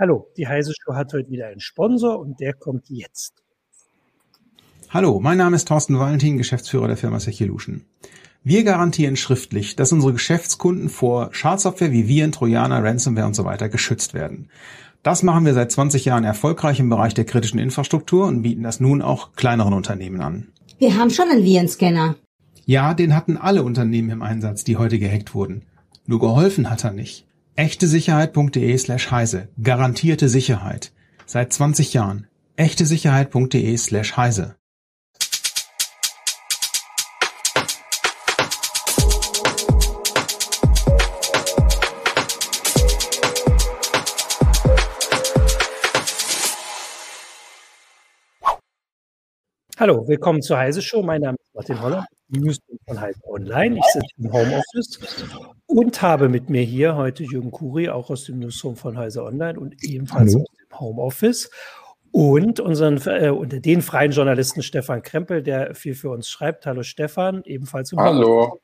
Hallo, die Heise Show hat heute wieder einen Sponsor und der kommt jetzt. Hallo, mein Name ist Thorsten Valentin, Geschäftsführer der Firma Sechilution. Wir garantieren schriftlich, dass unsere Geschäftskunden vor Schadsoftware wie Viren, Trojaner, Ransomware und so weiter geschützt werden. Das machen wir seit 20 Jahren erfolgreich im Bereich der kritischen Infrastruktur und bieten das nun auch kleineren Unternehmen an. Wir haben schon einen Virenscanner. Ja, den hatten alle Unternehmen im Einsatz, die heute gehackt wurden. Nur geholfen hat er nicht. echtesicherheit.de slash heise. Garantierte Sicherheit. Seit 20 Jahren. echtesicherheit.de Hallo, willkommen zur Heise Show. Mein Name ist Martin Holler, Newsroom von Heise Online. Ich sitze im Homeoffice und habe mit mir hier heute Jürgen Kuri, auch aus dem Newsroom von Heise Online und ebenfalls Hallo. aus dem Homeoffice. Und unseren, äh, unter den freien Journalisten Stefan Krempel, der viel für uns schreibt. Hallo Stefan, ebenfalls im Hallo. Homeoffice.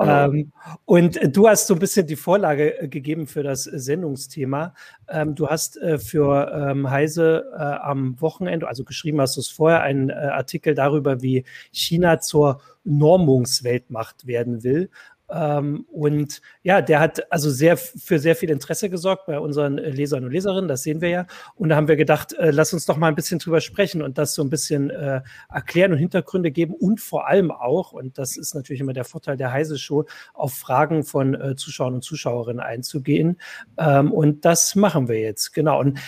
Ähm, und du hast so ein bisschen die Vorlage äh, gegeben für das Sendungsthema. Ähm, du hast äh, für ähm, Heise äh, am Wochenende, also geschrieben hast du es vorher, einen äh, Artikel darüber, wie China zur Normungsweltmacht werden will. Ähm, und ja, der hat also sehr für sehr viel Interesse gesorgt bei unseren Lesern und Leserinnen, das sehen wir ja. Und da haben wir gedacht, äh, lass uns doch mal ein bisschen drüber sprechen und das so ein bisschen äh, erklären und Hintergründe geben und vor allem auch, und das ist natürlich immer der Vorteil der Heise Show, auf Fragen von äh, Zuschauern und Zuschauerinnen einzugehen. Ähm, und das machen wir jetzt, genau. Und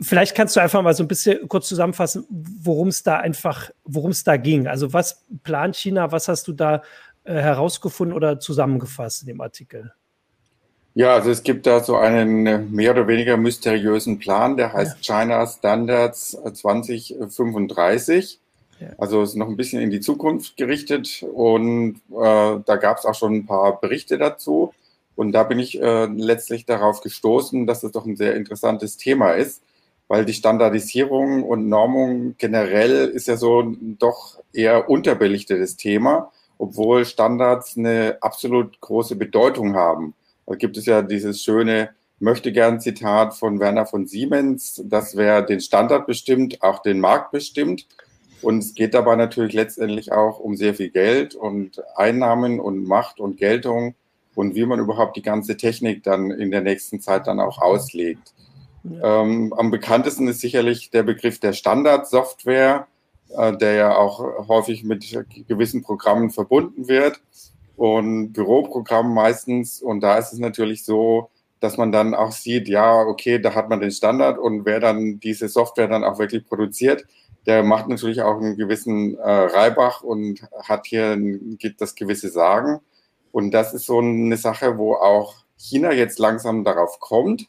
Vielleicht kannst du einfach mal so ein bisschen kurz zusammenfassen, worum es da einfach, worum es da ging. Also was plant China? Was hast du da herausgefunden oder zusammengefasst in dem Artikel? Ja, also es gibt da so einen äh, mehr oder weniger mysteriösen Plan, der heißt ja. China Standards 2035. Ja. Also ist noch ein bisschen in die Zukunft gerichtet und äh, da gab es auch schon ein paar Berichte dazu. Und da bin ich äh, letztlich darauf gestoßen, dass es doch ein sehr interessantes Thema ist, weil die Standardisierung und Normung generell ist ja so ein doch eher unterbelichtetes Thema obwohl Standards eine absolut große Bedeutung haben. Da gibt es ja dieses schöne möchte gern Zitat von Werner von Siemens, dass wer den Standard bestimmt, auch den Markt bestimmt. Und es geht dabei natürlich letztendlich auch um sehr viel Geld und Einnahmen und Macht und Geltung und wie man überhaupt die ganze Technik dann in der nächsten Zeit dann auch auslegt. Ja. Ähm, am bekanntesten ist sicherlich der Begriff der Standardsoftware äh, der ja auch häufig mit gewissen Programmen verbunden wird und Büroprogrammen meistens. Und da ist es natürlich so, dass man dann auch sieht, ja, okay, da hat man den Standard und wer dann diese Software dann auch wirklich produziert, der macht natürlich auch einen gewissen äh, Reibach und hat hier ein, das gewisse Sagen. Und das ist so eine Sache, wo auch China jetzt langsam darauf kommt.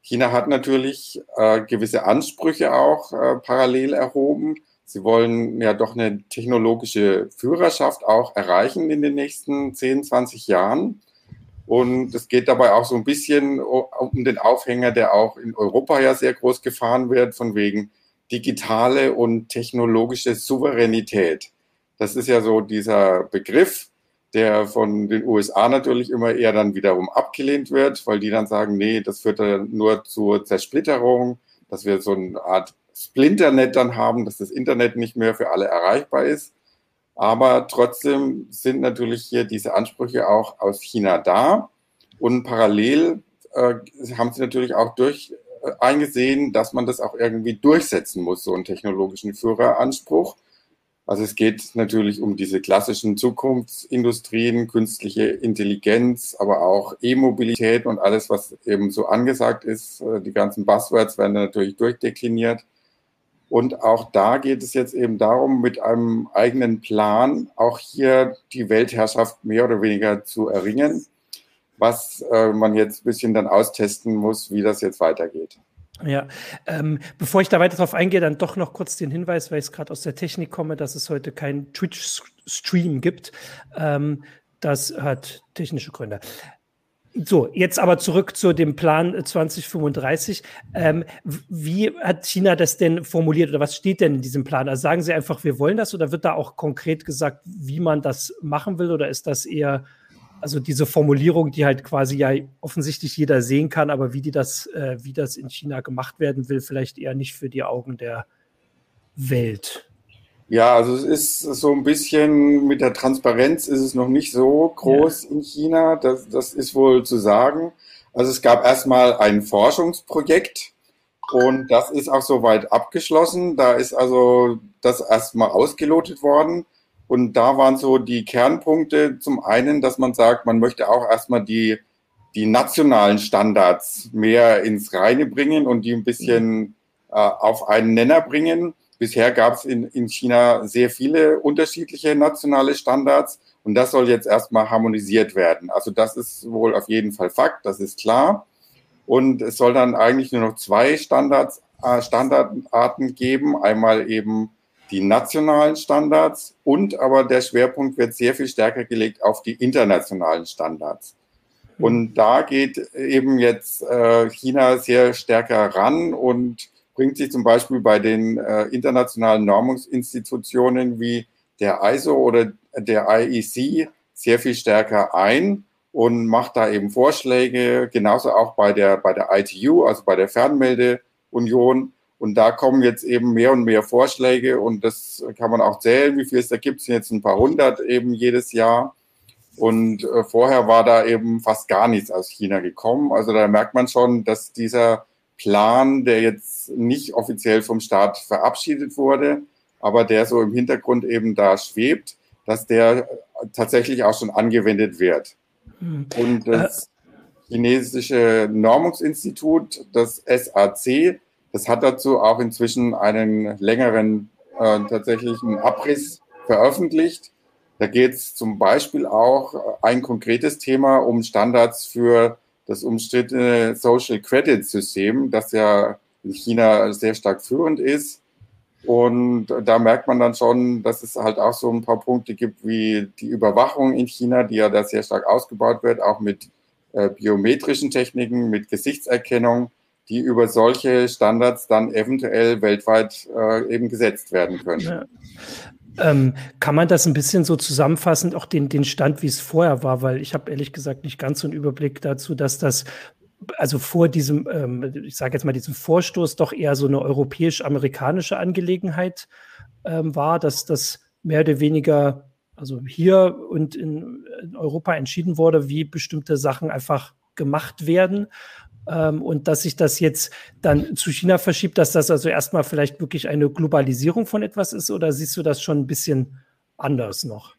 China hat natürlich äh, gewisse Ansprüche auch äh, parallel erhoben Sie wollen ja doch eine technologische Führerschaft auch erreichen in den nächsten 10, 20 Jahren. Und es geht dabei auch so ein bisschen um den Aufhänger, der auch in Europa ja sehr groß gefahren wird, von wegen digitale und technologische Souveränität. Das ist ja so dieser Begriff, der von den USA natürlich immer eher dann wiederum abgelehnt wird, weil die dann sagen, nee, das führt dann nur zur Zersplitterung, dass wir so eine Art Splinternet dann haben, dass das Internet nicht mehr für alle erreichbar ist. Aber trotzdem sind natürlich hier diese Ansprüche auch aus China da. Und parallel äh, haben sie natürlich auch durch äh, eingesehen, dass man das auch irgendwie durchsetzen muss, so einen technologischen Führeranspruch. Also es geht natürlich um diese klassischen Zukunftsindustrien, künstliche Intelligenz, aber auch E-Mobilität und alles, was eben so angesagt ist. Äh, die ganzen Buzzwords werden natürlich durchdekliniert. Und auch da geht es jetzt eben darum, mit einem eigenen Plan auch hier die Weltherrschaft mehr oder weniger zu erringen, was äh, man jetzt ein bisschen dann austesten muss, wie das jetzt weitergeht. Ja, ähm, bevor ich da weiter drauf eingehe, dann doch noch kurz den Hinweis, weil ich gerade aus der Technik komme, dass es heute keinen Twitch-Stream gibt. Ähm, das hat technische Gründe. So, jetzt aber zurück zu dem Plan 2035. Ähm, wie hat China das denn formuliert oder was steht denn in diesem Plan? Also sagen Sie einfach, wir wollen das oder wird da auch konkret gesagt, wie man das machen will oder ist das eher also diese Formulierung, die halt quasi ja offensichtlich jeder sehen kann, aber wie die das, äh, wie das in China gemacht werden will, vielleicht eher nicht für die Augen der Welt. Ja, also es ist so ein bisschen mit der Transparenz ist es noch nicht so groß ja. in China. Das, das ist wohl zu sagen. Also es gab erstmal ein Forschungsprojekt und das ist auch soweit abgeschlossen. Da ist also das erstmal ausgelotet worden. Und da waren so die Kernpunkte zum einen, dass man sagt, man möchte auch erstmal die, die nationalen Standards mehr ins Reine bringen und die ein bisschen äh, auf einen Nenner bringen. Bisher gab es in, in China sehr viele unterschiedliche nationale Standards und das soll jetzt erstmal harmonisiert werden. Also das ist wohl auf jeden Fall Fakt, das ist klar. Und es soll dann eigentlich nur noch zwei Standards, äh, Standardarten geben. Einmal eben die nationalen Standards und aber der Schwerpunkt wird sehr viel stärker gelegt auf die internationalen Standards. Und da geht eben jetzt äh, China sehr stärker ran und bringt sich zum Beispiel bei den äh, internationalen Normungsinstitutionen wie der ISO oder der IEC sehr viel stärker ein und macht da eben Vorschläge, genauso auch bei der, bei der ITU, also bei der Fernmeldeunion. Und da kommen jetzt eben mehr und mehr Vorschläge und das kann man auch zählen, wie viel es da gibt. Es sind jetzt ein paar hundert eben jedes Jahr. Und äh, vorher war da eben fast gar nichts aus China gekommen. Also da merkt man schon, dass dieser Plan, der jetzt nicht offiziell vom Staat verabschiedet wurde, aber der so im Hintergrund eben da schwebt, dass der tatsächlich auch schon angewendet wird. Hm. Und das chinesische Normungsinstitut, das SAC, das hat dazu auch inzwischen einen längeren äh, tatsächlichen Abriss veröffentlicht. Da geht es zum Beispiel auch ein konkretes Thema um Standards für das umstrittene Social Credit System, das ja in China sehr stark führend ist. Und da merkt man dann schon, dass es halt auch so ein paar Punkte gibt wie die Überwachung in China, die ja da sehr stark ausgebaut wird, auch mit äh, biometrischen Techniken, mit Gesichtserkennung, die über solche Standards dann eventuell weltweit äh, eben gesetzt werden können. Ja. Ähm, kann man das ein bisschen so zusammenfassend, auch den, den Stand, wie es vorher war, weil ich habe ehrlich gesagt nicht ganz so einen Überblick dazu, dass das also vor diesem, ähm, ich sage jetzt mal, diesem Vorstoß doch eher so eine europäisch-amerikanische Angelegenheit ähm, war, dass das mehr oder weniger, also hier und in, in Europa entschieden wurde, wie bestimmte Sachen einfach gemacht werden ähm, und dass sich das jetzt dann zu China verschiebt, dass das also erstmal vielleicht wirklich eine Globalisierung von etwas ist oder siehst du das schon ein bisschen anders noch?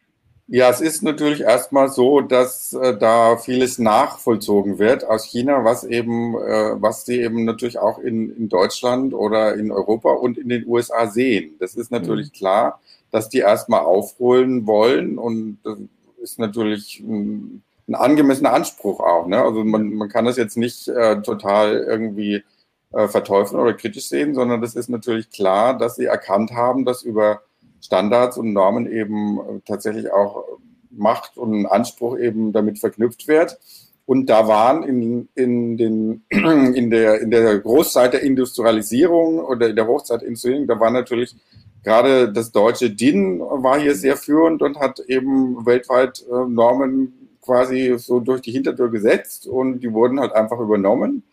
Ja, es ist natürlich erstmal so, dass äh, da vieles nachvollzogen wird aus China, was eben, äh, was sie eben natürlich auch in, in Deutschland oder in Europa und in den USA sehen. Das ist natürlich mhm. klar, dass die erstmal aufholen wollen und das ist natürlich ein, ein angemessener Anspruch auch. Ne? Also man, man kann das jetzt nicht äh, total irgendwie äh, verteufeln oder kritisch sehen, sondern das ist natürlich klar, dass sie erkannt haben, dass über Standards und Normen eben äh, tatsächlich auch Macht und Anspruch eben damit verknüpft wird. Und da waren in, in, den, in, der, in der Großzeit der Industrialisierung oder in der Hochzeit der Industrialisierung, da war natürlich gerade das deutsche DIN war hier sehr führend und hat eben weltweit äh, Normen quasi so durch die Hintertür gesetzt und die wurden halt einfach übernommen.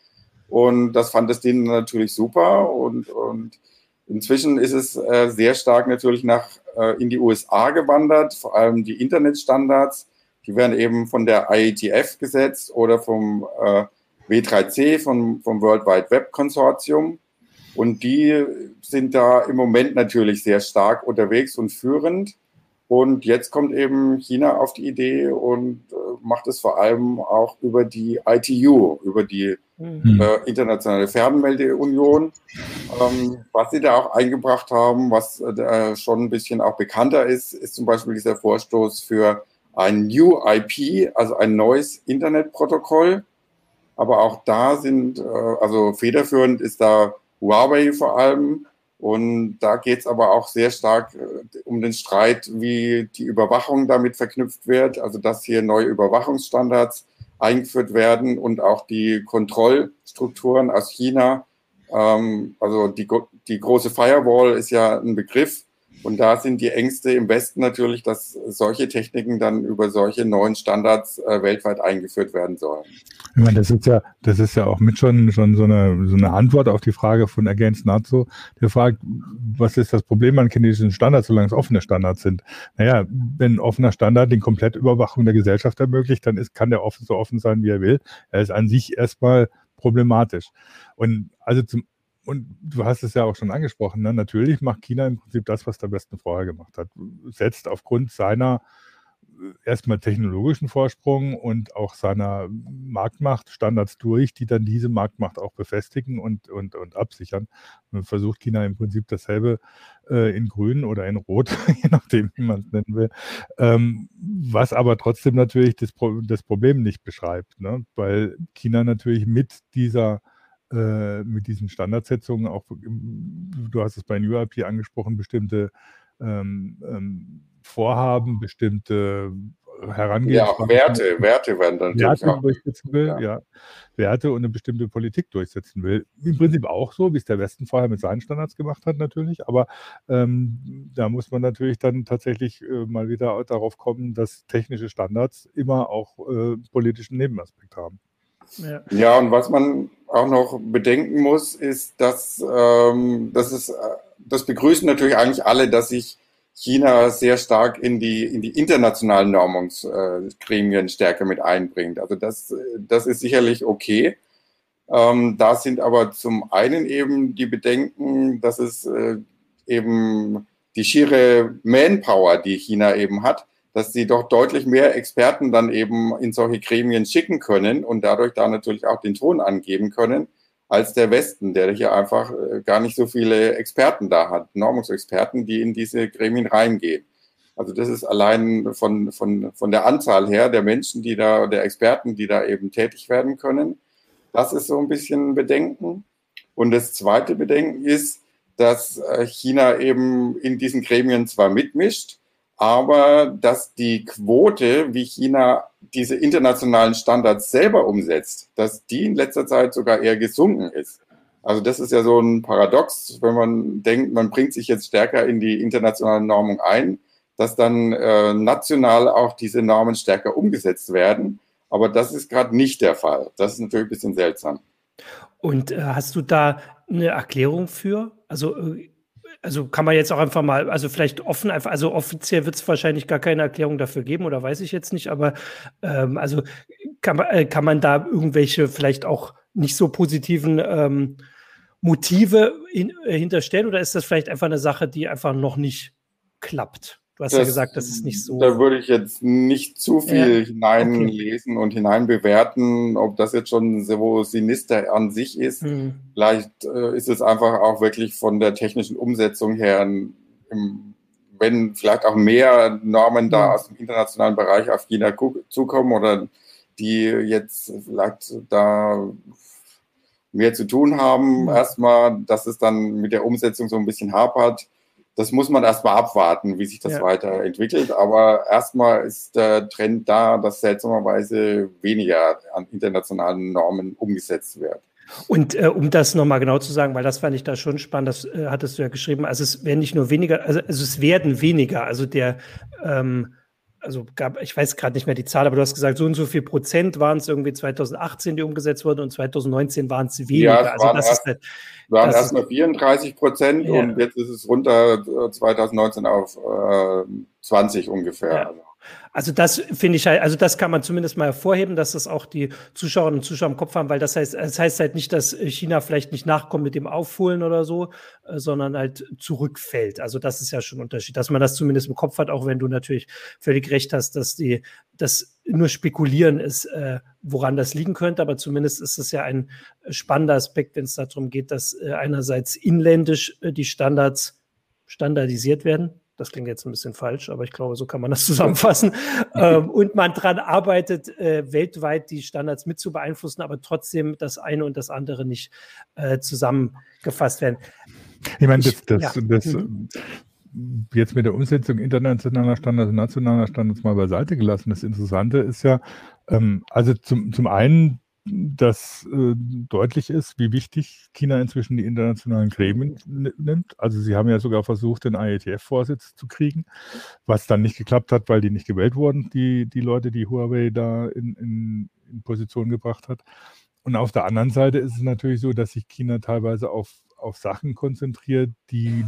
Und das fand das DIN natürlich super und, und Inzwischen ist es äh, sehr stark natürlich nach äh, in die USA gewandert, vor allem die Internetstandards. Die werden eben von der IETF gesetzt oder vom äh, W3C, vom, vom World Wide Web Konsortium. Und die sind da im Moment natürlich sehr stark unterwegs und führend. Und jetzt kommt eben China auf die Idee und äh, macht es vor allem auch über die ITU, über die mhm. äh, Internationale Fernmeldeunion. Ähm, was sie da auch eingebracht haben, was äh, schon ein bisschen auch bekannter ist, ist zum Beispiel dieser Vorstoß für ein New IP, also ein neues Internetprotokoll. Aber auch da sind, äh, also federführend ist da Huawei vor allem, und da geht es aber auch sehr stark äh, um den Streit, wie die Überwachung damit verknüpft wird, also dass hier neue Überwachungsstandards eingeführt werden und auch die Kontrollstrukturen aus China. Ähm, also die, die große Firewall ist ja ein Begriff, Und da sind die Ängste im Westen natürlich, dass solche Techniken dann über solche neuen Standards äh, weltweit eingeführt werden sollen. Ich meine, das ist ja, das ist ja auch mit schon, schon so eine, so eine Antwort auf die Frage von Against NATO, der fragt, was ist das Problem an chinesischen Standards, solange es offene Standards sind? Naja, wenn ein offener Standard die komplette Überwachung der Gesellschaft ermöglicht, dann ist, kann der offen so offen sein, wie er will. Er ist an sich erstmal problematisch. Und also zum und du hast es ja auch schon angesprochen, ne? natürlich macht China im Prinzip das, was der Westen vorher gemacht hat. Setzt aufgrund seiner äh, erstmal technologischen Vorsprung und auch seiner Marktmacht Standards durch, die dann diese Marktmacht auch befestigen und, und, und absichern. Und versucht China im Prinzip dasselbe äh, in Grün oder in Rot, je nachdem, wie man es nennen will, ähm, was aber trotzdem natürlich das, Pro das Problem nicht beschreibt, ne? weil China natürlich mit dieser äh, mit diesen Standardsetzungen auch, du hast es bei NewRP angesprochen, bestimmte ähm, ähm, Vorhaben, bestimmte Herangehensweisen. Ja, Werte, Werte werden dann Werte auch, durchsetzen will, ja. ja. Werte und eine bestimmte Politik durchsetzen will. Im Prinzip auch so, wie es der Westen vorher mit seinen Standards gemacht hat, natürlich. Aber ähm, da muss man natürlich dann tatsächlich äh, mal wieder darauf kommen, dass technische Standards immer auch äh, politischen Nebenaspekt haben. Ja. und was man auch noch bedenken muss, ist, dass ähm, das ist, das begrüßen natürlich eigentlich alle, dass sich China sehr stark in die, in die internationalen Normungsgremien stärker mit einbringt. Also das, das ist sicherlich okay. Ähm, da sind aber zum einen eben die Bedenken, dass es äh, eben die schiere Manpower, die China eben hat, dass sie doch deutlich mehr Experten dann eben in solche Gremien schicken können und dadurch da natürlich auch den Ton angeben können, als der Westen, der hier einfach äh, gar nicht so viele Experten da hat, Normungsexperten, die in diese Gremien reingehen. Also das ist allein von, von, von der Anzahl her der Menschen, die da, der Experten, die da eben tätig werden können. Das ist so ein bisschen Bedenken. Und das zweite Bedenken ist, dass äh, China eben in diesen Gremien zwar mitmischt, aber dass die Quote, wie China diese internationalen Standards selber umsetzt, dass die in letzter Zeit sogar eher gesunken ist. Also das ist ja so ein Paradox, wenn man denkt, man bringt sich jetzt stärker in die internationale Normung ein, dass dann äh, national auch diese Normen stärker umgesetzt werden. Aber das ist gerade nicht der Fall. Das ist natürlich ein bisschen seltsam. Und äh, hast du da eine Erklärung für? Also äh, also kann man jetzt auch einfach mal, also vielleicht offen, einfach, also offiziell wird es wahrscheinlich gar keine Erklärung dafür geben oder weiß ich jetzt nicht, aber ähm, also kann man, äh, kann man da irgendwelche vielleicht auch nicht so positiven ähm, Motive in, äh, hinterstellen oder ist das vielleicht einfach eine Sache, die einfach noch nicht klappt? Du hast das, ja gesagt, das ist nicht so. Da würde ich jetzt nicht zu viel ja. hineinlesen okay. und hineinbewerten, ob das jetzt schon so sinister an sich ist. Hm. Vielleicht äh, ist es einfach auch wirklich von der technischen Umsetzung her, im, wenn vielleicht auch mehr Normen hm. da aus dem internationalen Bereich auf China zukommen oder die jetzt vielleicht da mehr zu tun haben, hm. erstmal, dass es dann mit der Umsetzung so ein bisschen hapert das muss man erstmal abwarten, wie sich das ja. weiterentwickelt. Aber erstmal ist der Trend da, dass seltsamerweise weniger an internationalen Normen umgesetzt wird. Und äh, um das nochmal genau zu sagen, weil das fand ich da schon spannend, das äh, hattest du ja geschrieben, also es werden nicht nur weniger, also, also es werden weniger, also der ähm, also gab, ich weiß gerade nicht mehr die Zahl, aber du hast gesagt, so und so viel Prozent waren es irgendwie 2018, die umgesetzt wurden und 2019 waren es weniger. Ja, es also das erst, ist halt, waren erst mal 34 Prozent ja. und jetzt ist es runter 2019 äh, auf äh, 20 ungefähr. Ja. Also. Also das finde ich halt, also das kann man zumindest mal hervorheben, dass das auch die Zuschauerinnen und Zuschauer im Kopf haben, weil das heißt, das heißt halt nicht, dass China vielleicht nicht nachkommt mit dem Aufholen oder so, äh, sondern halt zurückfällt. Also das ist ja schon ein Unterschied, dass man das zumindest im Kopf hat, auch wenn du natürlich völlig recht hast, dass die, das nur spekulieren ist, äh, woran das liegen könnte, aber zumindest ist es ja ein spannender Aspekt, wenn es darum geht, dass äh, einerseits inländisch die Standards standardisiert werden, das klingt jetzt ein bisschen falsch, aber ich glaube, so kann man das zusammenfassen. ähm, und man daran arbeitet, äh, weltweit die Standards mit zu beeinflussen, aber trotzdem das eine und das andere nicht äh, zusammengefasst werden. Ich meine, das, das, ja. das, mhm. jetzt mit der Umsetzung internationaler Standards und nationaler Standards mal beiseite gelassen. Das Interessante ist ja, ähm, also zum, zum einen dass äh, deutlich ist, wie wichtig China inzwischen die internationalen Gremien nimmt. Also sie haben ja sogar versucht, den IETF-Vorsitz zu kriegen, was dann nicht geklappt hat, weil die nicht gewählt wurden, die, die Leute, die Huawei da in, in, in Position gebracht hat. Und auf der anderen Seite ist es natürlich so, dass sich China teilweise auf auf Sachen konzentriert, die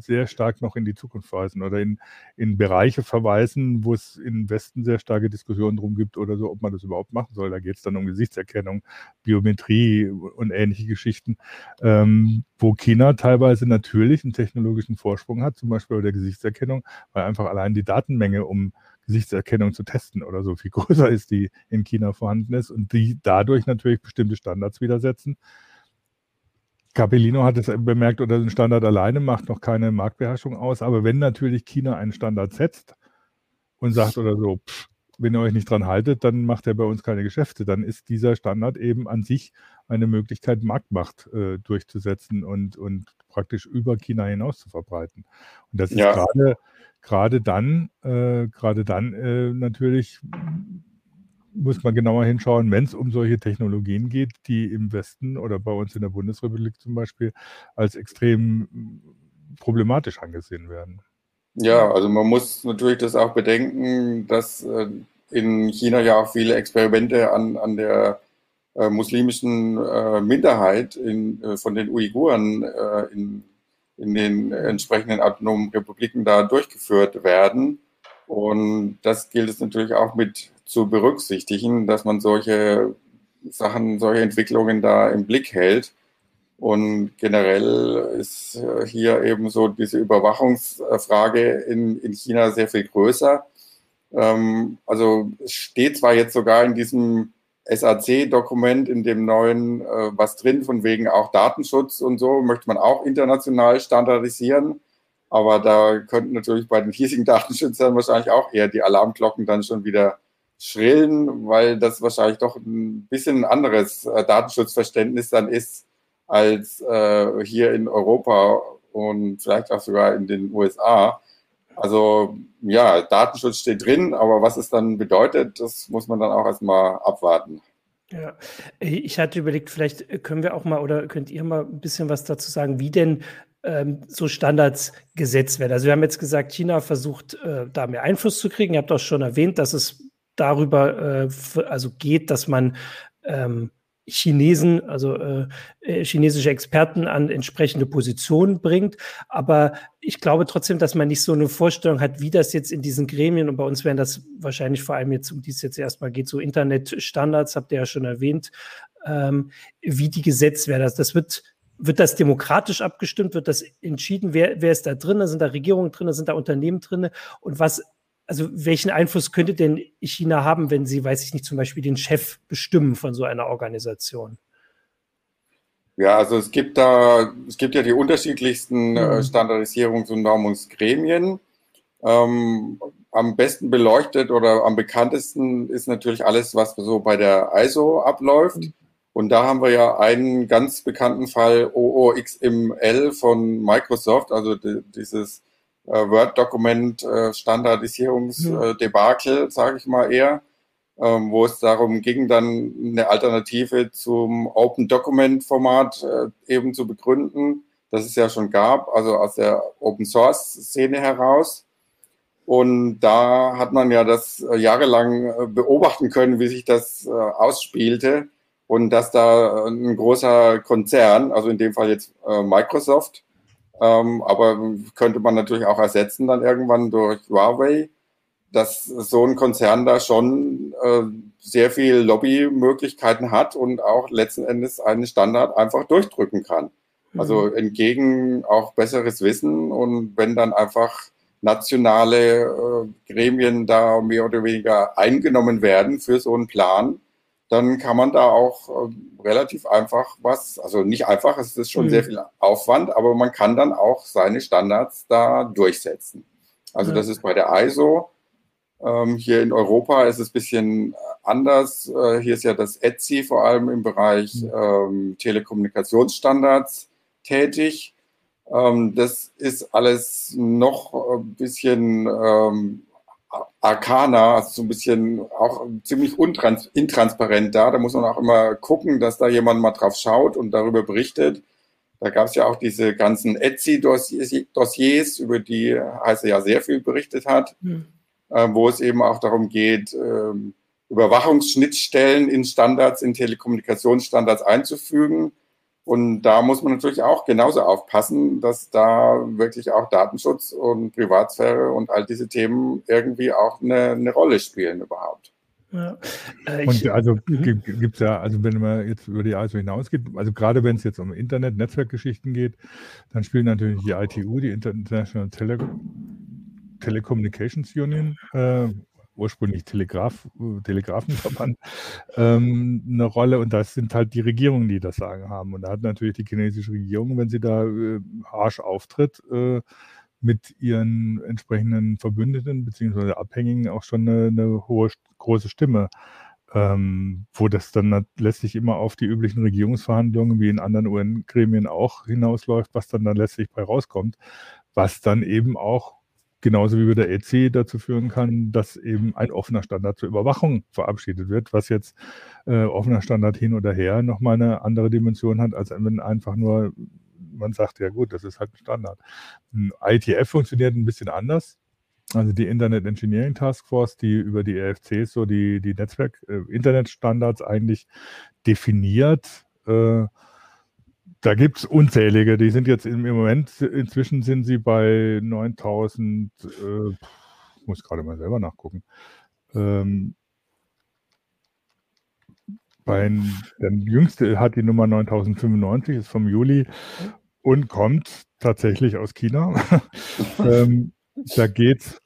sehr stark noch in die Zukunft weisen oder in, in Bereiche verweisen, wo es im Westen sehr starke Diskussionen drum gibt oder so, ob man das überhaupt machen soll. Da geht es dann um Gesichtserkennung, Biometrie und ähnliche Geschichten, ähm, wo China teilweise natürlich einen technologischen Vorsprung hat, zum Beispiel bei der Gesichtserkennung, weil einfach allein die Datenmenge um Gesichtserkennung zu testen oder so viel größer ist, die in China vorhanden ist und die dadurch natürlich bestimmte Standards widersetzen. Capellino hat es bemerkt, oder ein Standard alleine macht noch keine Marktbeherrschung aus. Aber wenn natürlich China einen Standard setzt und sagt oder so, pff, wenn ihr euch nicht dran haltet, dann macht er bei uns keine Geschäfte. Dann ist dieser Standard eben an sich eine Möglichkeit, Marktmacht äh, durchzusetzen und, und praktisch über China hinaus zu verbreiten. Und das ist gerade gerade dann, äh, gerade dann äh, natürlich muss man genauer hinschauen, wenn es um solche Technologien geht, die im Westen oder bei uns in der Bundesrepublik zum Beispiel als extrem problematisch angesehen werden. Ja, also man muss natürlich das auch bedenken, dass äh, in China ja auch viele Experimente an, an der äh, muslimischen äh, Minderheit in, von den Uiguren in, in den entsprechenden autonomen Republiken da durchgeführt werden. Und das gilt es natürlich auch mit zu berücksichtigen, dass man solche Sachen, solche Entwicklungen da im Blick hält. Und generell ist äh, hier eben so diese Überwachungsfrage in, in China sehr viel größer. Ähm, also steht zwar jetzt sogar in diesem SAC-Dokument, in dem neuen, äh, was drin, von wegen auch Datenschutz und so, möchte man auch international standardisieren. Aber da könnten natürlich bei den hiesigen Datenschützern wahrscheinlich auch eher die Alarmglocken dann schon wieder schrillen, weil das wahrscheinlich doch ein bisschen anderes äh, Datenschutzverständnis dann ist als äh, hier in Europa und vielleicht auch sogar in den USA. Also ja, Datenschutz steht drin, aber was es dann bedeutet, das muss man dann auch erstmal abwarten. Ja, ich hatte überlegt, vielleicht können wir auch mal oder könnt ihr mal ein bisschen was dazu sagen, wie denn ähm, so Standards gesetzt werden. Also wir haben jetzt gesagt, China versucht äh, da mehr Einfluss zu kriegen. Ihr habt auch schon erwähnt, dass es darüber äh, also geht, dass man ähm, Chinesen, also äh, äh, chinesische Experten an entsprechende Positionen bringt. Aber ich glaube trotzdem, dass man nicht so eine Vorstellung hat, wie das jetzt in diesen Gremien, und bei uns wären das wahrscheinlich vor allem jetzt, um die es jetzt erstmal geht, so Internetstandards, habt ihr ja schon erwähnt, ähm, wie die gesetzt werden. Das, das wird wird das demokratisch abgestimmt? Wird das entschieden? Wer, wer ist da drin? Sind da Regierungen drin? Sind da Unternehmen drin? Und was also welchen Einfluss könnte denn China haben, wenn sie, weiß ich nicht, zum Beispiel den Chef bestimmen von so einer Organisation? Ja, also es gibt da, es gibt ja die unterschiedlichsten äh, mhm. Standardisierungs- und Normungsgremien. Ähm, am besten beleuchtet oder am bekanntesten ist natürlich alles, was so bei der ISO abläuft. Mhm. Und da haben wir ja einen ganz bekannten Fall OOXML von Microsoft, also dieses äh, Word-Dokument äh, Standardisierungsdebakel, äh, sage ich mal eher, ähm, wo es darum ging, dann eine Alternative zum Open Document Format äh, eben zu begründen, das es ja schon gab, also aus der Open Source Szene heraus. Und da hat man ja das jahrelang beobachten können, wie sich das ausspielte. Und dass da ein großer Konzern, also in dem Fall jetzt Microsoft, ähm, aber könnte man natürlich auch ersetzen dann irgendwann durch Huawei, dass so ein Konzern da schon äh, sehr viel Lobbymöglichkeiten hat und auch letzten Endes einen Standard einfach durchdrücken kann. Mhm. Also entgegen auch besseres Wissen und wenn dann einfach nationale äh, Gremien da mehr oder weniger eingenommen werden für so einen Plan, dann kann man da auch äh, relativ einfach was, also nicht einfach, es ist schon mhm. sehr viel Aufwand, aber man kann dann auch seine Standards da durchsetzen. Also ja. das ist bei der ISO. Ähm, hier in Europa ist es ein bisschen anders. Äh, hier ist ja das ETSI vor allem im Bereich mhm. ähm, Telekommunikationsstandards tätig. Ähm, das ist alles noch ein bisschen ähm, Arcana, also so ein bisschen auch ziemlich untrans intransparent da. Da muss man auch immer gucken, dass da jemand mal drauf schaut und darüber berichtet. Da gab es ja auch diese ganzen Etsy-Dossiers, über die Heise ja sehr viel berichtet hat, mhm. äh, wo es eben auch darum geht, äh, Überwachungsschnittstellen in Standards, in Telekommunikationsstandards einzufügen. Und da muss man natürlich auch genauso aufpassen, dass da wirklich auch Datenschutz und Privatsphäre und all diese Themen irgendwie auch eine, eine Rolle spielen überhaupt. Ja. Äh, und also mhm. gibt es ja, also wenn man jetzt über die ISO hinausgeht, also gerade wenn es jetzt um Internet, Netzwerkgeschichten geht, dann spielen natürlich die ITU, die International Tele Telecommunications Union, äh, ursprünglich Telegraph, Telegrafenverband, ähm, eine Rolle. Und das sind halt die Regierungen, die das Sagen haben. Und da hat natürlich die chinesische Regierung, wenn sie da äh, harsch auftritt, äh, mit ihren entsprechenden Verbündeten beziehungsweise Abhängigen auch schon eine, eine hohe, große Stimme, ähm, wo das dann letztlich immer auf die üblichen Regierungsverhandlungen wie in anderen UN-Gremien auch hinausläuft, was dann dann letztlich bei rauskommt, was dann eben auch genauso wie bei der EC dazu führen kann, dass eben ein offener Standard zur Überwachung verabschiedet wird, was jetzt äh, offener Standard hin oder her nochmal eine andere Dimension hat, als wenn einfach nur man sagt, ja gut, das ist halt ein Standard. Ein ITF funktioniert ein bisschen anders. Also die Internet Engineering Task Force, die über die EFCs so die, die Netzwerk-Internetstandards äh, eigentlich definiert. Äh, da gibt es unzählige, die sind jetzt im, Moment, inzwischen sind sie bei 9000, äh, muss gerade mal selber nachgucken. Ähm, bei, der jüngste hat die Nummer 9095, ist vom Juli und kommt tatsächlich aus China. ähm, da geht's,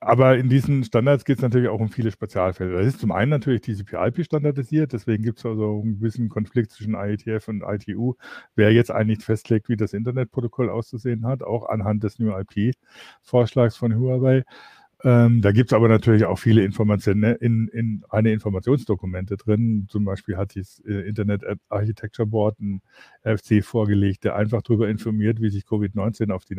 aber in diesen Standards geht es natürlich auch um viele Spezialfälle. Das ist zum einen natürlich TCP/IP standardisiert, deswegen gibt es also einen gewissen Konflikt zwischen IETF und ITU, wer jetzt eigentlich festlegt, wie das Internetprotokoll auszusehen hat, auch anhand des New IP-Vorschlags von Huawei. Ähm, da gibt es aber natürlich auch viele Informationen ne, in, in eine Informationsdokumente drin. Zum Beispiel hat das äh, Internet Architecture Board ein RFC vorgelegt, der einfach darüber informiert, wie sich Covid-19 auf die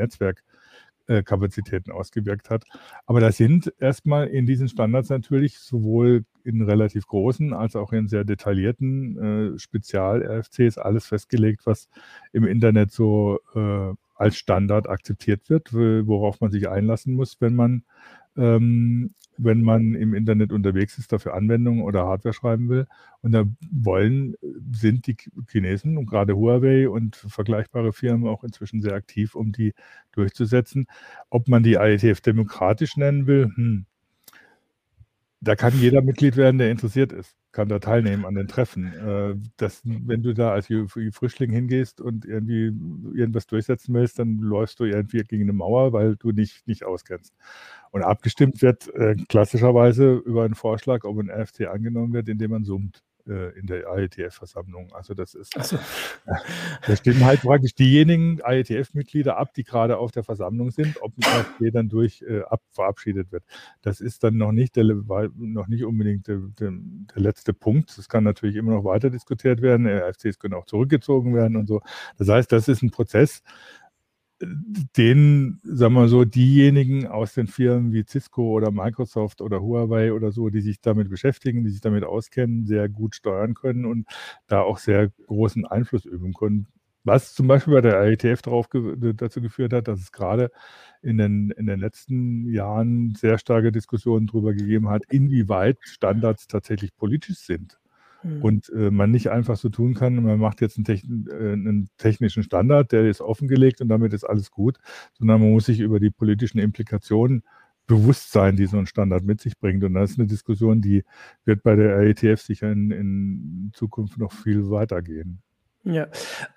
Netzwerkkapazitäten ausgewirkt hat. Aber da sind erstmal in diesen Standards natürlich sowohl in relativ großen als auch in sehr detaillierten äh, Spezial-RFCs alles festgelegt, was im Internet so äh, als Standard akzeptiert wird, worauf man sich einlassen muss, wenn man ähm, wenn man im Internet unterwegs ist, dafür Anwendungen oder Hardware schreiben will. Und da wollen, sind die Chinesen und gerade Huawei und vergleichbare Firmen auch inzwischen sehr aktiv, um die durchzusetzen. Ob man die IETF demokratisch nennen will, hm, da kann jeder Mitglied werden, der interessiert ist, kann da teilnehmen an den Treffen. Äh, das, wenn du da als Frischling hingehst und irgendwie irgendwas durchsetzen willst, dann läufst du irgendwie gegen eine Mauer, weil du nicht, nicht auskennst. Und abgestimmt wird äh, klassischerweise über einen Vorschlag, ob ein RFC angenommen wird, indem man summt äh, in der IETF-Versammlung. Also das ist, so. da stimmen halt praktisch diejenigen IETF-Mitglieder ab, die gerade auf der Versammlung sind, ob ein RFC dann durch äh, ab, verabschiedet wird. Das ist dann noch nicht, der, noch nicht unbedingt der, der, der letzte Punkt. Das kann natürlich immer noch weiter diskutiert werden. RFCs können auch zurückgezogen werden und so. Das heißt, das ist ein Prozess, den, sagen wir so, diejenigen aus den Firmen wie Cisco oder Microsoft oder Huawei oder so, die sich damit beschäftigen, die sich damit auskennen, sehr gut steuern können und da auch sehr großen Einfluss üben können. Was zum Beispiel bei der IETF darauf dazu geführt hat, dass es gerade in den, in den letzten Jahren sehr starke Diskussionen darüber gegeben hat, inwieweit Standards tatsächlich politisch sind. Mhm. Und äh, man nicht einfach so tun kann, man macht jetzt einen, techn äh, einen, technischen Standard, der ist offengelegt und damit ist alles gut, sondern man muss sich über die politischen Implikationen bewusst sein, die so ein Standard mit sich bringt. Und das ist eine Diskussion, die wird bei der RETF sicher in, in Zukunft noch viel weitergehen. Ja,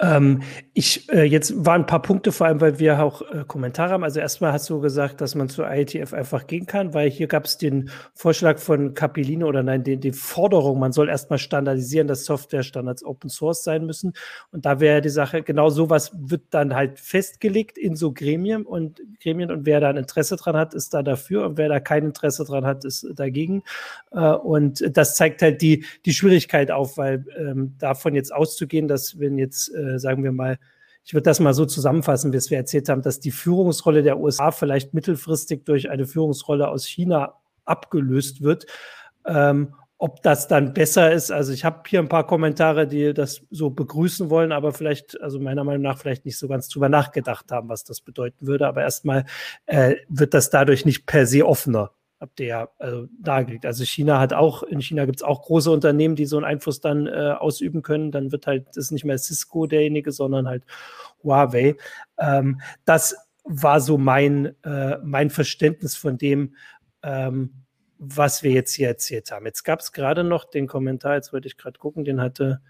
ähm, ich äh, jetzt waren ein paar Punkte, vor allem weil wir auch äh, Kommentare haben. Also erstmal hast du gesagt, dass man zu IETF einfach gehen kann, weil hier gab es den Vorschlag von Capilino oder nein, die, die Forderung, man soll erstmal standardisieren, dass Softwarestandards Open Source sein müssen. Und da wäre die Sache, genau sowas wird dann halt festgelegt in so Gremien und Gremien und wer da ein Interesse dran hat, ist da dafür und wer da kein Interesse dran hat, ist dagegen. Äh, und das zeigt halt die, die Schwierigkeit auf, weil ähm, davon jetzt auszugehen, dass wenn jetzt, äh, sagen wir mal, ich würde das mal so zusammenfassen, wie es wir erzählt haben, dass die Führungsrolle der USA vielleicht mittelfristig durch eine Führungsrolle aus China abgelöst wird. Ähm, ob das dann besser ist, also ich habe hier ein paar Kommentare, die das so begrüßen wollen, aber vielleicht, also meiner Meinung nach, vielleicht nicht so ganz drüber nachgedacht haben, was das bedeuten würde. Aber erstmal äh, wird das dadurch nicht per se offener, ihr ja also, dargelegt. Also China hat auch, in China gibt es auch große Unternehmen, die so einen Einfluss dann äh, ausüben können. Dann wird halt, das ist nicht mehr Cisco derjenige, sondern halt Huawei. Ähm, das war so mein, äh, mein Verständnis von dem, ähm, was wir jetzt hier erzählt haben. Jetzt gab es gerade noch den Kommentar, jetzt wollte ich gerade gucken, den hatte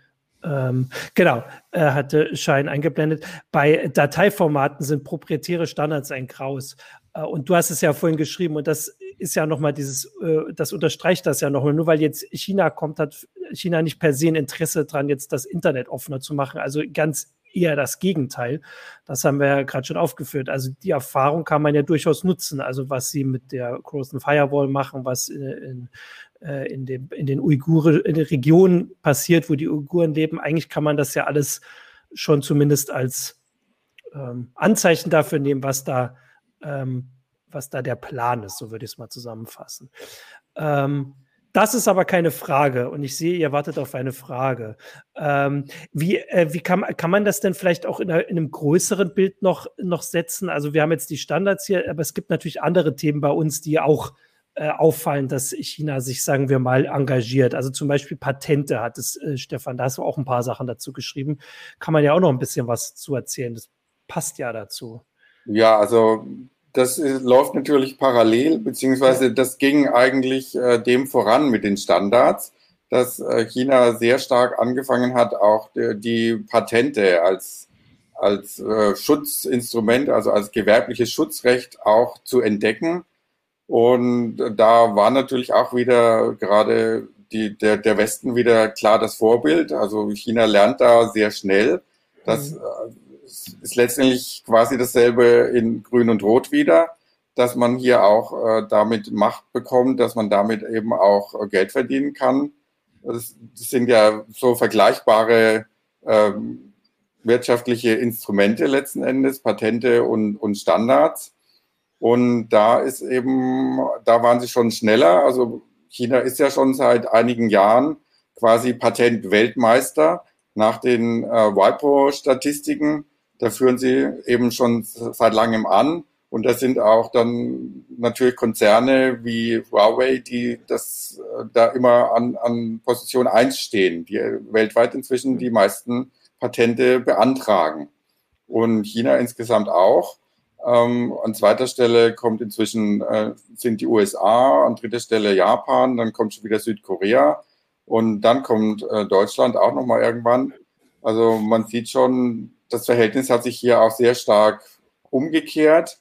ähm, genau, er hatte Schein eingeblendet. Bei Dateiformaten sind proprietäre Standards ein Graus. Äh, und du hast es ja vorhin geschrieben und das ist ja nochmal dieses, äh, das unterstreicht das ja nochmal. Nur weil jetzt China kommt, hat China nicht per se ein Interesse dran, jetzt das Internet offener zu machen. Also ganz eher das Gegenteil. Das haben wir ja gerade schon aufgeführt. Also die Erfahrung kann man ja durchaus nutzen. Also was sie mit der Großen Firewall machen, was in, in, äh, in, dem, in den Uiguren, in den Regionen passiert, wo die Uiguren leben, eigentlich kann man das ja alles schon zumindest als ähm, Anzeichen dafür nehmen, was da, ähm, was da der Plan ist, so würde ich es mal zusammenfassen. Ähm, das ist aber keine Frage und ich sehe, ihr wartet auf eine Frage. Ähm, wie äh, wie kann, kann man das denn vielleicht auch in, einer, in, einem größeren Bild noch, noch setzen? Also wir haben jetzt die Standards hier, aber es gibt natürlich andere Themen bei uns, die auch äh, auffallen, dass China sich, sagen wir mal, engagiert. Also zum Beispiel Patente hat es, äh, Stefan, da hast du auch ein paar Sachen dazu geschrieben. Kann man ja auch noch ein bisschen was zu erzählen. Das passt ja dazu. Ja, also das ist, läuft natürlich parallel, beziehungsweise das ging eigentlich äh, dem voran mit den Standards, dass äh, China sehr stark angefangen hat, auch die, die Patente als, als äh, Schutzinstrument, also als gewerbliches Schutzrecht auch zu entdecken. Und da war natürlich auch wieder gerade die, der, der Westen wieder klar das Vorbild. Also China lernt da sehr schnell. Das mhm. Ist letztendlich quasi dasselbe in Grün und Rot wieder, dass man hier auch äh, damit Macht bekommt, dass man damit eben auch äh, Geld verdienen kann. Das, das, sind ja so vergleichbare ähm, wirtschaftliche Instrumente letzten Endes, Patente und, und Standards. Und da ist eben, da waren sie schon schneller. Also China ist ja schon seit einigen Jahren quasi Patentweltmeister nach den äh, WIPO-Statistiken da führen sie eben schon seit langem an. Und da sind auch dann natürlich Konzerne wie Huawei, die das äh, da immer an, an Position 1 stehen, die weltweit inzwischen die meisten Patente beantragen. Und China insgesamt auch. Ähm, an zweiter Stelle kommt inzwischen äh, sind die USA, an dritter Stelle Japan, dann kommt schon wieder Südkorea und dann kommt äh, Deutschland auch nochmal irgendwann. Also man sieht schon, das Verhältnis hat sich hier auch sehr stark umgekehrt.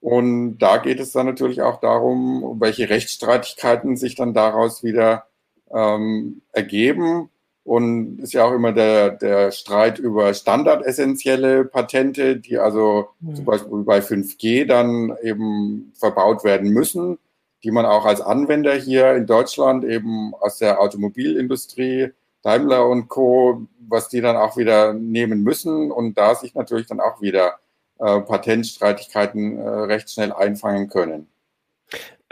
Und da geht es dann natürlich auch darum, welche Rechtsstreitigkeiten sich dann daraus wieder ähm, ergeben. Und ist ja auch immer der, der Streit über standardessentielle Patente, die also mhm. zum Beispiel bei 5G dann eben verbaut werden müssen, die man auch als Anwender hier in Deutschland eben aus der Automobilindustrie Daimler und Co., was die dann auch wieder nehmen müssen und da sich natürlich dann auch wieder äh, Patentstreitigkeiten äh, recht schnell einfangen können.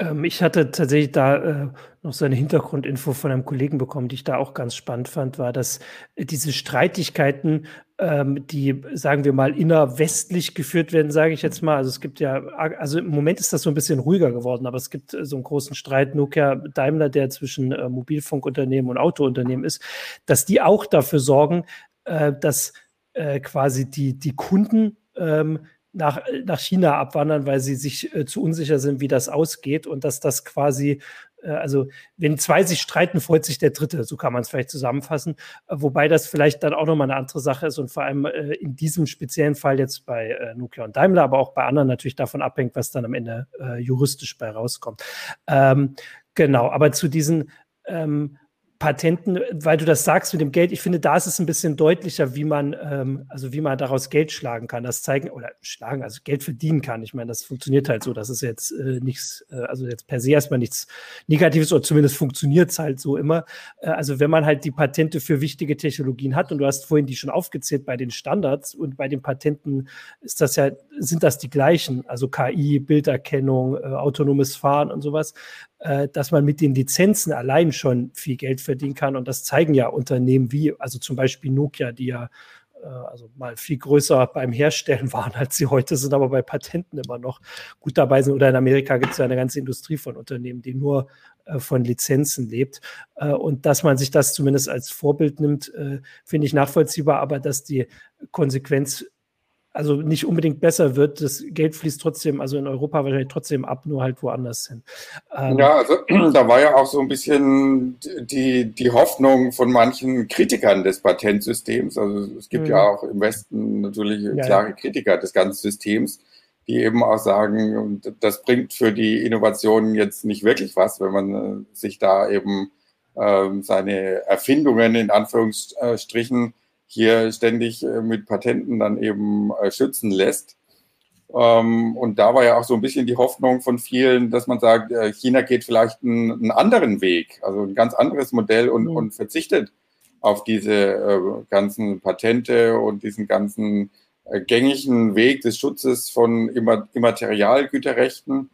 Ähm, ich hatte tatsächlich da äh, noch so eine Hintergrundinfo von einem Kollegen bekommen, die ich da auch ganz spannend fand, war, dass diese Streitigkeiten, ähm, die, sagen wir mal, innerwestlich geführt werden, sage ich jetzt mal. Also es gibt ja, also im Moment ist das so ein bisschen ruhiger geworden, aber es gibt äh, so einen großen Streit Nokia-Daimler, der zwischen äh, Mobilfunkunternehmen und Autounternehmen ist, dass die auch dafür sorgen, äh, dass äh, quasi die, die Kunden ähm, nach, nach China abwandern, weil sie sich äh, zu unsicher sind, wie das ausgeht und dass das quasi, äh, also wenn zwei sich streiten, freut sich der Dritte, so kann man es vielleicht zusammenfassen, äh, wobei das vielleicht dann auch nochmal eine andere Sache ist und vor allem äh, in diesem speziellen Fall jetzt bei äh, Nokia und Daimler, aber auch bei anderen natürlich davon abhängt, was dann am Ende äh, juristisch bei rauskommt. Ähm, genau, aber zu diesen ähm, Patenten, weil du das sagst mit dem Geld, ich finde, da ist es ein bisschen deutlicher, wie man, ähm, also wie man daraus Geld schlagen kann, das zeigen oder schlagen, also Geld verdienen kann. Ich meine, das funktioniert halt so, das ist jetzt äh, nichts, äh, also jetzt per se erstmal nichts Negatives oder zumindest funktioniert es halt so immer. Äh, also wenn man halt die Patente für wichtige Technologien hat und du hast vorhin die schon aufgezählt bei den Standards und bei den Patenten ist das ja, sind das die gleichen, also KI, Bilderkennung, äh, autonomes Fahren und sowas. Äh, dass man mit den Lizenzen allein schon viel Geld verdienen kann. Und das zeigen ja Unternehmen wie, also zum Beispiel Nokia, die ja äh, also mal viel größer beim Herstellen waren, als sie heute sind, aber bei Patenten immer noch gut dabei sind. Oder in Amerika gibt es ja eine ganze Industrie von Unternehmen, die nur äh, von Lizenzen lebt. Äh, und dass man sich das zumindest als Vorbild nimmt, äh, finde ich nachvollziehbar, aber dass die Konsequenz also nicht unbedingt besser wird. Das Geld fließt trotzdem, also in Europa wahrscheinlich trotzdem ab, nur halt woanders hin. Ähm ja, also da war ja auch so ein bisschen die, die Hoffnung von manchen Kritikern des Patentsystems. Also es gibt mhm. ja auch im Westen natürlich ja, klare Kritiker des ganzen Systems, die eben auch sagen, das bringt für die Innovationen jetzt nicht wirklich was, wenn man äh, sich da eben ähm, seine Erfindungen in Anführungsstrichen hier ständig äh, mit Patenten dann eben äh, schützen lässt. Ähm, und da war ja auch so ein bisschen die Hoffnung von vielen, dass man sagt, äh, China geht vielleicht einen, anderen Weg, also ein ganz anderes Modell und, mhm. und verzichtet auf diese ganzen Patente und diesen ganzen gängigen Weg des Schutzes von Immer Immaterialgüterrechten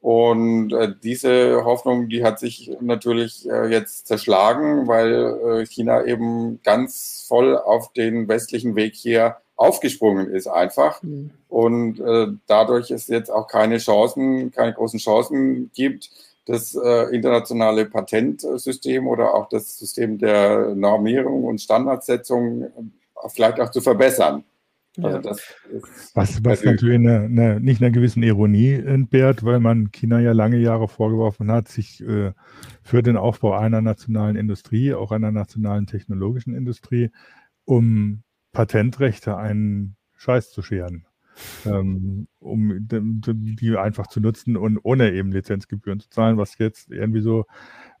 und äh, diese Hoffnung, die hat sich natürlich äh, jetzt zerschlagen, weil äh, China eben ganz voll auf den westlichen Weg hier aufgesprungen ist einfach. Mhm. Und äh, dadurch es jetzt auch keine Chancen, keine großen Chancen gibt, das äh, internationale Patentsystem oder auch das System der Normierung und Standardsetzung äh, vielleicht auch zu verbessern. Also das was was natürlich eine, eine, nicht einer gewissen Ironie entbehrt, weil man China ja lange Jahre vorgeworfen hat, sich äh, für den Aufbau einer nationalen Industrie, auch einer nationalen technologischen Industrie, um Patentrechte einen Scheiß zu scheren. Ähm, um die einfach zu nutzen und ohne eben Lizenzgebühren zu zahlen, was jetzt irgendwie so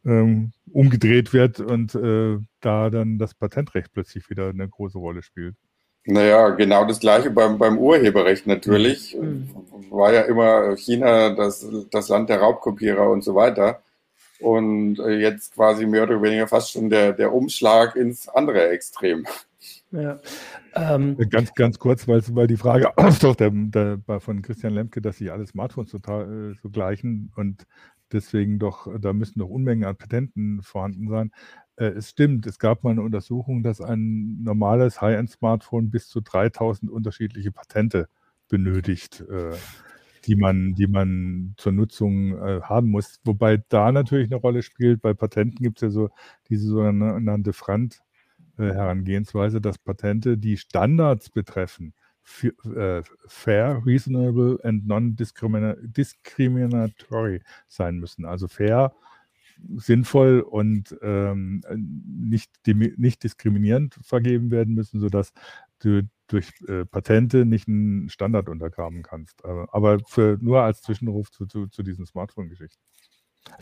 ähm, umgedreht wird und äh, da dann das Patentrecht plötzlich wieder eine große Rolle spielt. Naja, genau das gleiche beim, beim Urheberrecht natürlich. Mhm. War ja immer China das, das Land der Raubkopierer und so weiter. Und äh, jetzt quasi mehr oder weniger fast schon der, der Umschlag ins andere Extrem. Ja. Ähm, ganz, ganz kurz, weil, weil die Frage auftaucht der, der, von Christian Lemke, dass sich alle Smartphones total äh, so gleichen und deswegen doch, da müssen doch Unmengen an Patenten vorhanden sein. Äh, es stimmt, es gab mal eine Untersuchung, dass ein normales High-End-Smartphone bis zu 3000 unterschiedliche Patente benötigt, äh, die, man, die man zur Nutzung äh, haben muss. Wobei da natürlich eine Rolle spielt, bei Patenten gibt es ja so diese sogenannte Frant-Herangehensweise, dass Patente, die Standards betreffen, fair, reasonable and non-discriminatory sein müssen. Also fair sinnvoll und ähm, nicht, nicht diskriminierend vergeben werden müssen, sodass du durch äh, Patente nicht einen Standard untergraben kannst. aber für, nur als Zwischenruf zu, zu, zu diesen Smartphone-Geschichten.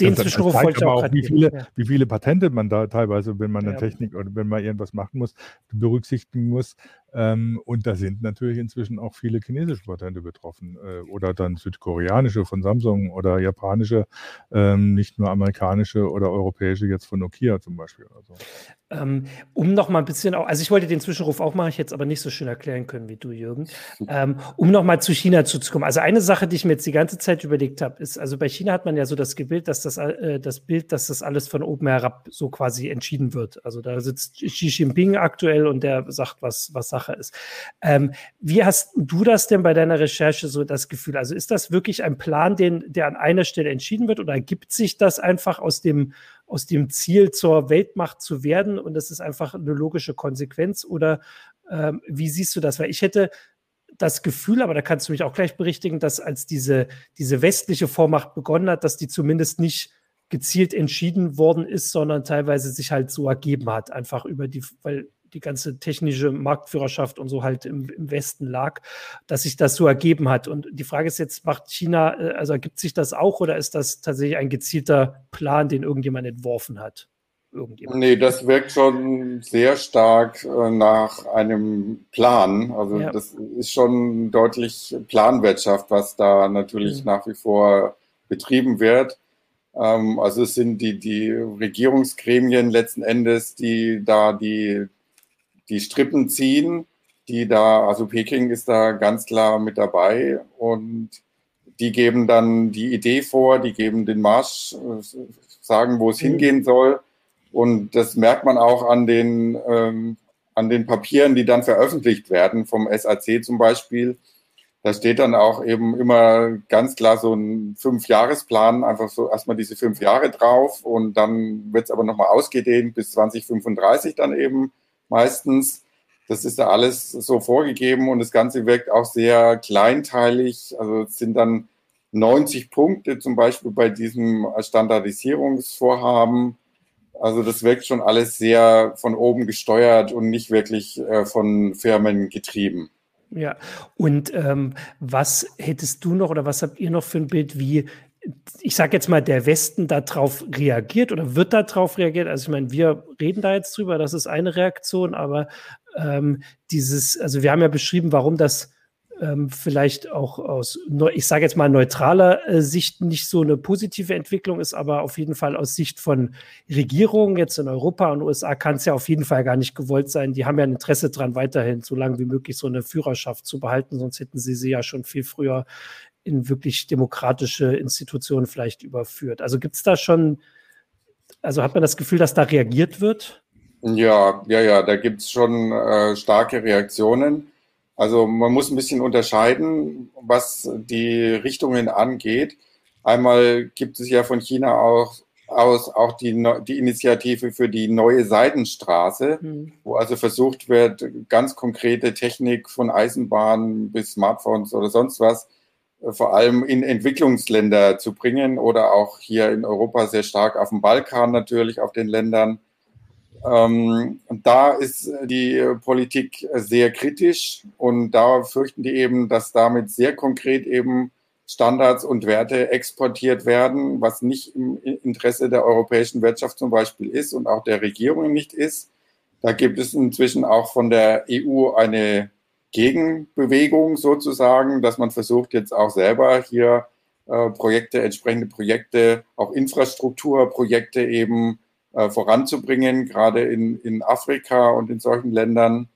Den das, Zwischenruf das wollte ich auch, auch wie viele, ja. wie viele Patente man da teilweise, wenn man eine ja. Technik oder wenn man irgendwas machen muss, berücksichtigen muss. Ähm, und da sind natürlich inzwischen auch viele chinesische Patente betroffen äh, oder dann südkoreanische von Samsung oder japanische, ähm, nicht nur amerikanische oder europäische jetzt von Nokia zum Beispiel. Also. Ähm, um noch mal ein bisschen, auch, also ich wollte den Zwischenruf auch machen, ich jetzt aber nicht so schön erklären können wie du, Jürgen, ähm, um noch mal zu China zuzukommen. Also eine Sache, die ich mir jetzt die ganze Zeit überlegt habe, ist, also bei China hat man ja so das Bild, dass das, äh, das Bild, dass das alles von oben herab so quasi entschieden wird. Also da sitzt Xi Jinping aktuell und der sagt, was, was Sache ist. Ähm, wie hast du das denn bei deiner Recherche so das Gefühl? Also ist das wirklich ein Plan, den, der an einer Stelle entschieden wird oder ergibt sich das einfach aus dem, aus dem Ziel zur Weltmacht zu werden und das ist einfach eine logische Konsequenz oder ähm, wie siehst du das? Weil ich hätte das Gefühl, aber da kannst du mich auch gleich berichtigen, dass als diese, diese westliche Vormacht begonnen hat, dass die zumindest nicht gezielt entschieden worden ist, sondern teilweise sich halt so ergeben hat, einfach über die, weil die ganze technische Marktführerschaft und so halt im, im, Westen lag, dass sich das so ergeben hat. Und die Frage ist jetzt, macht China, äh, also ergibt sich das auch oder ist das tatsächlich ein gezielter Plan, den irgendjemand entworfen hat? Irgendjemand? Nee, das wirkt schon sehr stark äh, nach einem Plan. Also ja. das ist schon deutlich Planwirtschaft, was da natürlich mhm. nach wie vor betrieben wird. Ähm, also es sind die, die Regierungsgremien letzten Endes, die da die die Strippen ziehen, die da, also Peking ist da ganz klar mit dabei und die geben dann die Idee vor, die geben den Marsch, äh, sagen, wo es mhm. hingehen soll. Und das merkt man auch an den, ähm, an den Papieren, die dann veröffentlicht werden, vom SAC zum Beispiel. Da steht dann auch eben immer ganz klar so ein Fünfjahresplan, einfach so erstmal diese fünf Jahre drauf und dann wird es aber nochmal ausgedehnt bis 2035 dann eben meistens. Das ist da alles so vorgegeben und das Ganze wirkt auch sehr kleinteilig. Also es sind dann 90 Punkte zum Beispiel bei diesem Standardisierungsvorhaben. Also das wirkt schon alles sehr von oben gesteuert und nicht wirklich äh, von Firmen getrieben. Ja, und ähm, was hättest du noch oder was habt ihr noch für ein Bild, wie ich sage jetzt mal, der Westen darauf reagiert oder wird darauf reagiert? Also ich meine, wir reden da jetzt drüber, das ist eine Reaktion, aber ähm, dieses, also wir haben ja beschrieben, warum das ähm, vielleicht auch aus, ich sage jetzt mal, neutraler äh, Sicht nicht so eine positive Entwicklung ist, aber auf jeden Fall aus Sicht von Regierungen jetzt in Europa und USA kann es ja auf jeden Fall gar nicht gewollt sein. Die haben ja ein Interesse daran, weiterhin so lange wie möglich so eine Führerschaft zu behalten, sonst hätten sie sie ja schon viel früher in wirklich demokratische Institutionen vielleicht überführt. Also gibt es da schon, also hat man das Gefühl, dass da reagiert wird? Ja, ja, ja, da gibt es schon äh, starke Reaktionen. Also man muss ein bisschen unterscheiden, was die Richtungen angeht. Einmal gibt es ja von China auch aus auch die, die Initiative für die neue Seidenstraße, mhm. wo also versucht wird, ganz konkrete Technik von Eisenbahnen bis Smartphones oder sonst was äh, vor allem in Entwicklungsländer zu bringen oder auch hier in Europa sehr stark auf dem Balkan natürlich, auf den Ländern. Ähm, da ist die Politik sehr kritisch und da fürchten die eben, dass damit sehr konkret eben Standards und Werte exportiert werden, was nicht im Interesse der europäischen Wirtschaft zum Beispiel ist und auch der Regierungen nicht ist. Da gibt es inzwischen auch von der EU eine Gegenbewegung sozusagen, dass man versucht jetzt auch selber hier äh, Projekte, entsprechende Projekte, auch Infrastrukturprojekte eben äh, voranzubringen, gerade in, in Afrika und in solchen Ländern.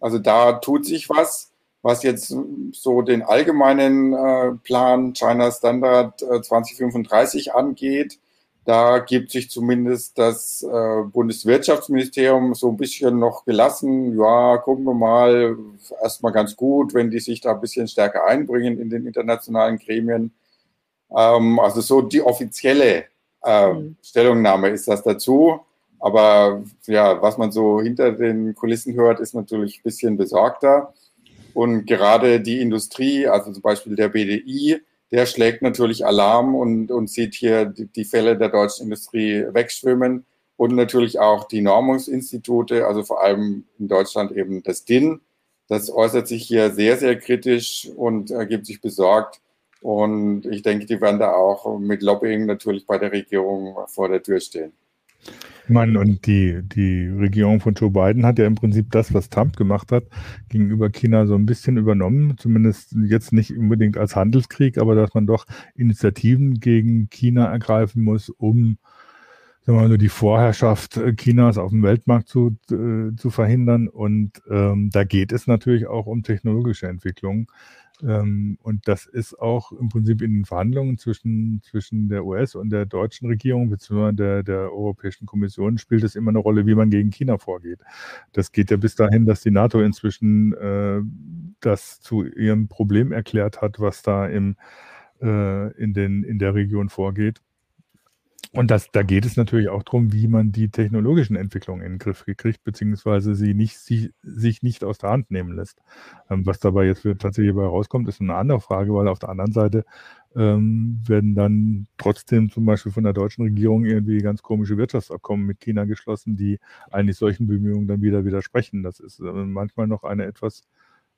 Also da tut sich was. Was jetzt so den allgemeinen äh, Plan China Standard äh, 2035 angeht, da gibt sich zumindest das äh, Bundeswirtschaftsministerium so ein bisschen noch gelassen. Ja, gucken wir mal, erstmal ganz gut, wenn die sich da ein bisschen stärker einbringen in den internationalen Gremien. Ähm, also so die offizielle äh, mhm. Stellungnahme ist das dazu. Aber ja, was man so hinter den Kulissen hört, ist natürlich ein bisschen besorgter. Und gerade die Industrie, also zum Beispiel der BDI, der schlägt natürlich Alarm und, und sieht hier die, die Fälle der deutschen Industrie wegschwimmen und natürlich auch die Normungsinstitute, also vor allem in Deutschland eben das DIN. Das äußert sich hier sehr, sehr kritisch und äh, gibt sich besorgt. Und ich denke, die werden da auch mit Lobbying natürlich bei der Regierung vor der Tür stehen. Mann, und die, die Regierung von Joe Biden hat ja im Prinzip das, was Trump gemacht hat, gegenüber China so ein bisschen übernommen. Zumindest jetzt nicht unbedingt als Handelskrieg, aber dass man doch Initiativen gegen China ergreifen muss, um sagen wir mal, nur die Vorherrschaft Chinas auf dem Weltmarkt zu, äh, zu verhindern. Und ähm, da geht es natürlich auch um technologische Entwicklungen. Ähm, und das ist auch im Prinzip in den Verhandlungen zwischen, zwischen der US- und der deutschen Regierung bzw. Der, der Europäischen Kommission spielt es immer eine Rolle, wie man gegen China vorgeht. Das geht ja bis dahin, dass die NATO inzwischen äh, das zu ihrem Problem erklärt hat, was da im, äh, in, den, in der Region vorgeht. Und das, da geht es natürlich auch darum, wie man die technologischen Entwicklungen in den Griff kriegt, beziehungsweise sie nicht, sie, sich nicht aus der Hand nehmen lässt. Ähm, was dabei jetzt tatsächlich dabei rauskommt, ist eine andere Frage, weil auf der anderen Seite ähm, werden dann trotzdem zum Beispiel von der deutschen Regierung irgendwie ganz komische Wirtschaftsabkommen mit China geschlossen, die eigentlich solchen Bemühungen dann wieder widersprechen. Das ist äh, manchmal noch eine etwas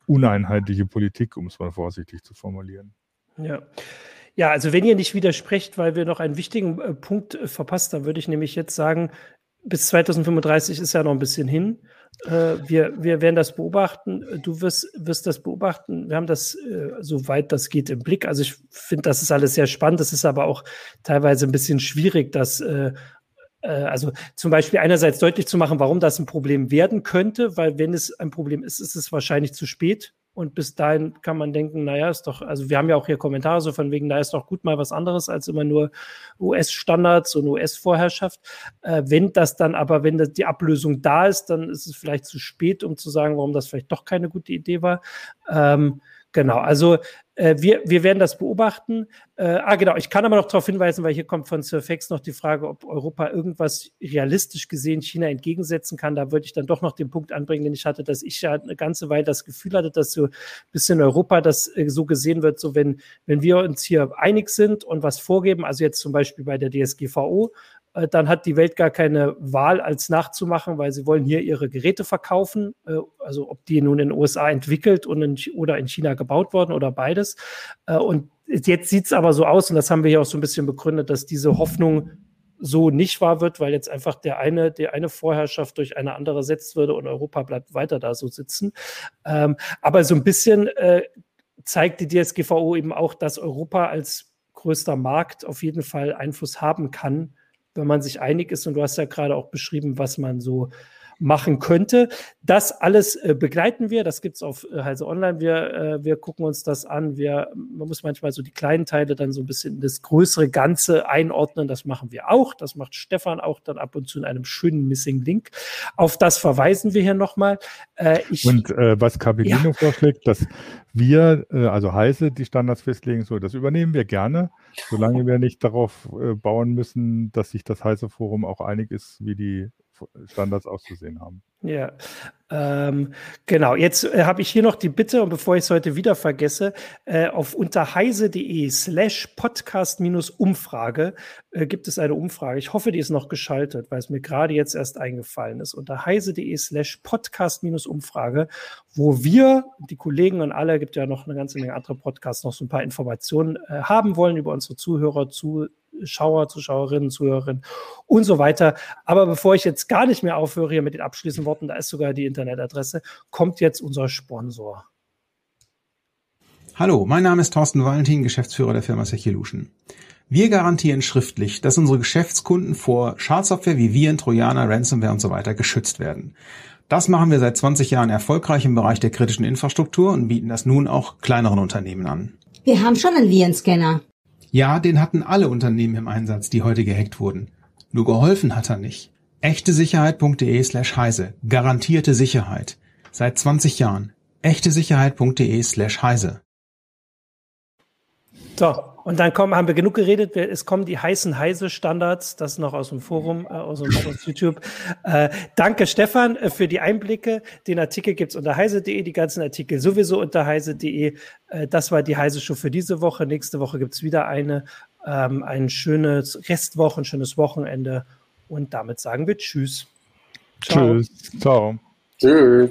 uneinheitliche Politik, um es mal vorsichtig zu formulieren. Ja. Ja, also wenn ihr nicht widersprecht, weil wir noch einen wichtigen äh, Punkt äh, verpasst haben, würde ich nämlich jetzt sagen, bis 2035 ist ja noch ein bisschen hin. Äh, wir, wir werden das beobachten. Du wirst, wirst das beobachten. Wir haben das, äh, soweit das geht, im Blick. Also ich finde, das ist alles sehr spannend. Das ist aber auch teilweise ein bisschen schwierig, das äh, äh, also zum Beispiel einerseits deutlich zu machen, warum das ein Problem werden könnte, weil wenn es ein Problem ist, ist es wahrscheinlich zu spät Und bis dahin kann man denken, naja, ist doch, also wir haben ja auch hier Kommentare so von wegen, da ist doch gut mal was anderes als immer nur US-Standards und US-Vorherrschaft. Äh, wenn das dann aber, wenn das, die Ablösung da ist, dann ist es vielleicht zu spät, um zu sagen, warum das vielleicht doch keine gute Idee war. Ähm, Genau, also äh, wir, wir werden das beobachten. Äh, ah, genau, ich kann aber noch darauf hinweisen, weil hier kommt von Surfex noch die Frage, ob Europa irgendwas realistisch gesehen China entgegensetzen kann. Da würde ich dann doch noch den Punkt anbringen, den ich hatte, dass ich ja eine ganze Weile das Gefühl hatte, dass so ein bisschen Europa das äh, so gesehen wird, so wenn, wenn wir uns hier einig sind und was vorgeben, also jetzt zum Beispiel bei der DSGVO, dann hat die Welt gar keine Wahl, als nachzumachen, weil sie wollen hier ihre Geräte verkaufen. Äh, also ob die nun in den USA entwickelt und in, oder in China gebaut worden oder beides. Äh, und jetzt sieht es aber so aus, und das haben wir ja auch so ein bisschen begründet, dass diese Hoffnung so nicht wahr wird, weil jetzt einfach der eine, der eine Vorherrschaft durch eine andere ersetzt würde und Europa bleibt weiter da so sitzen. Ähm, aber so ein bisschen äh, zeigt die DSGVO eben auch, dass Europa als größter Markt auf jeden Fall Einfluss haben kann wenn man sich einig ist. Und du hast ja gerade auch beschrieben, was man so machen könnte. Das alles äh, begleiten wir. Das gibt es auf äh, Heise Online. Wir, äh, wir gucken uns das an. Wir, man muss manchmal so die kleinen Teile dann so ein bisschen in das größere Ganze einordnen. Das machen wir auch. Das macht Stefan auch dann ab und zu in einem schönen Missing Link. Auf das verweisen wir hier nochmal. Äh, und äh, was Capellino ja. vorschlägt, dass wir, äh, also Heise, die Standards festlegen, so, das übernehmen wir gerne, solange wir nicht darauf äh, bauen müssen, dass sich das Heise Forum auch einig ist, wie die Standards auszusehen haben. Ja, ähm, genau. Jetzt äh, habe ich hier noch die Bitte, und bevor ich es heute wieder vergesse, äh, auf unterheise.de slash podcast-umfrage äh, gibt es eine Umfrage. Ich hoffe, die ist noch geschaltet, weil es mir gerade jetzt erst eingefallen ist. Unterheise.de slash podcast-umfrage, wo wir, die Kollegen und alle, gibt ja noch eine ganze Menge andere Podcasts, noch so ein paar Informationen äh, haben wollen über unsere Zuhörer, zu Zuschauer, Zuschauerinnen, Zuhörerinnen und so weiter. Aber bevor ich jetzt gar nicht mehr aufhöre hier mit den abschließenden Worten, da ist sogar die Internetadresse, kommt jetzt unser Sponsor. Hallo, mein Name ist Thorsten Valentin, Geschäftsführer der Firma Sechilution. Wir garantieren schriftlich, dass unsere Geschäftskunden vor Schadsoftware wie Viren, Trojaner, Ransomware und so weiter geschützt werden. Das machen wir seit 20 Jahren erfolgreich im Bereich der kritischen Infrastruktur und bieten das nun auch kleineren Unternehmen an. Wir haben schon einen Virenscanner. Ja, den hatten alle Unternehmen im Einsatz, die heute gehackt wurden. Nur geholfen hat er nicht. echtesicherheit.de slash heise. Garantierte Sicherheit. Seit 20 Jahren. echtesicherheit.de slash heise. So, und dann kommen, haben wir genug geredet. Es kommen die heißen Heise-Standards, das noch aus dem Forum, äh, aus, dem, aus YouTube. Äh, danke, Stefan, äh, für die Einblicke. Den Artikel gibt's unter heise.de, die ganzen Artikel sowieso unter heise.de. Äh, das war die Heise-Show für diese Woche. Nächste Woche gibt's wieder eine. Ähm, ein schönes Restwoche, ein schönes Wochenende. Und damit sagen wir Tschüss. Ciao. Tschüss. Ciao. Tschüss.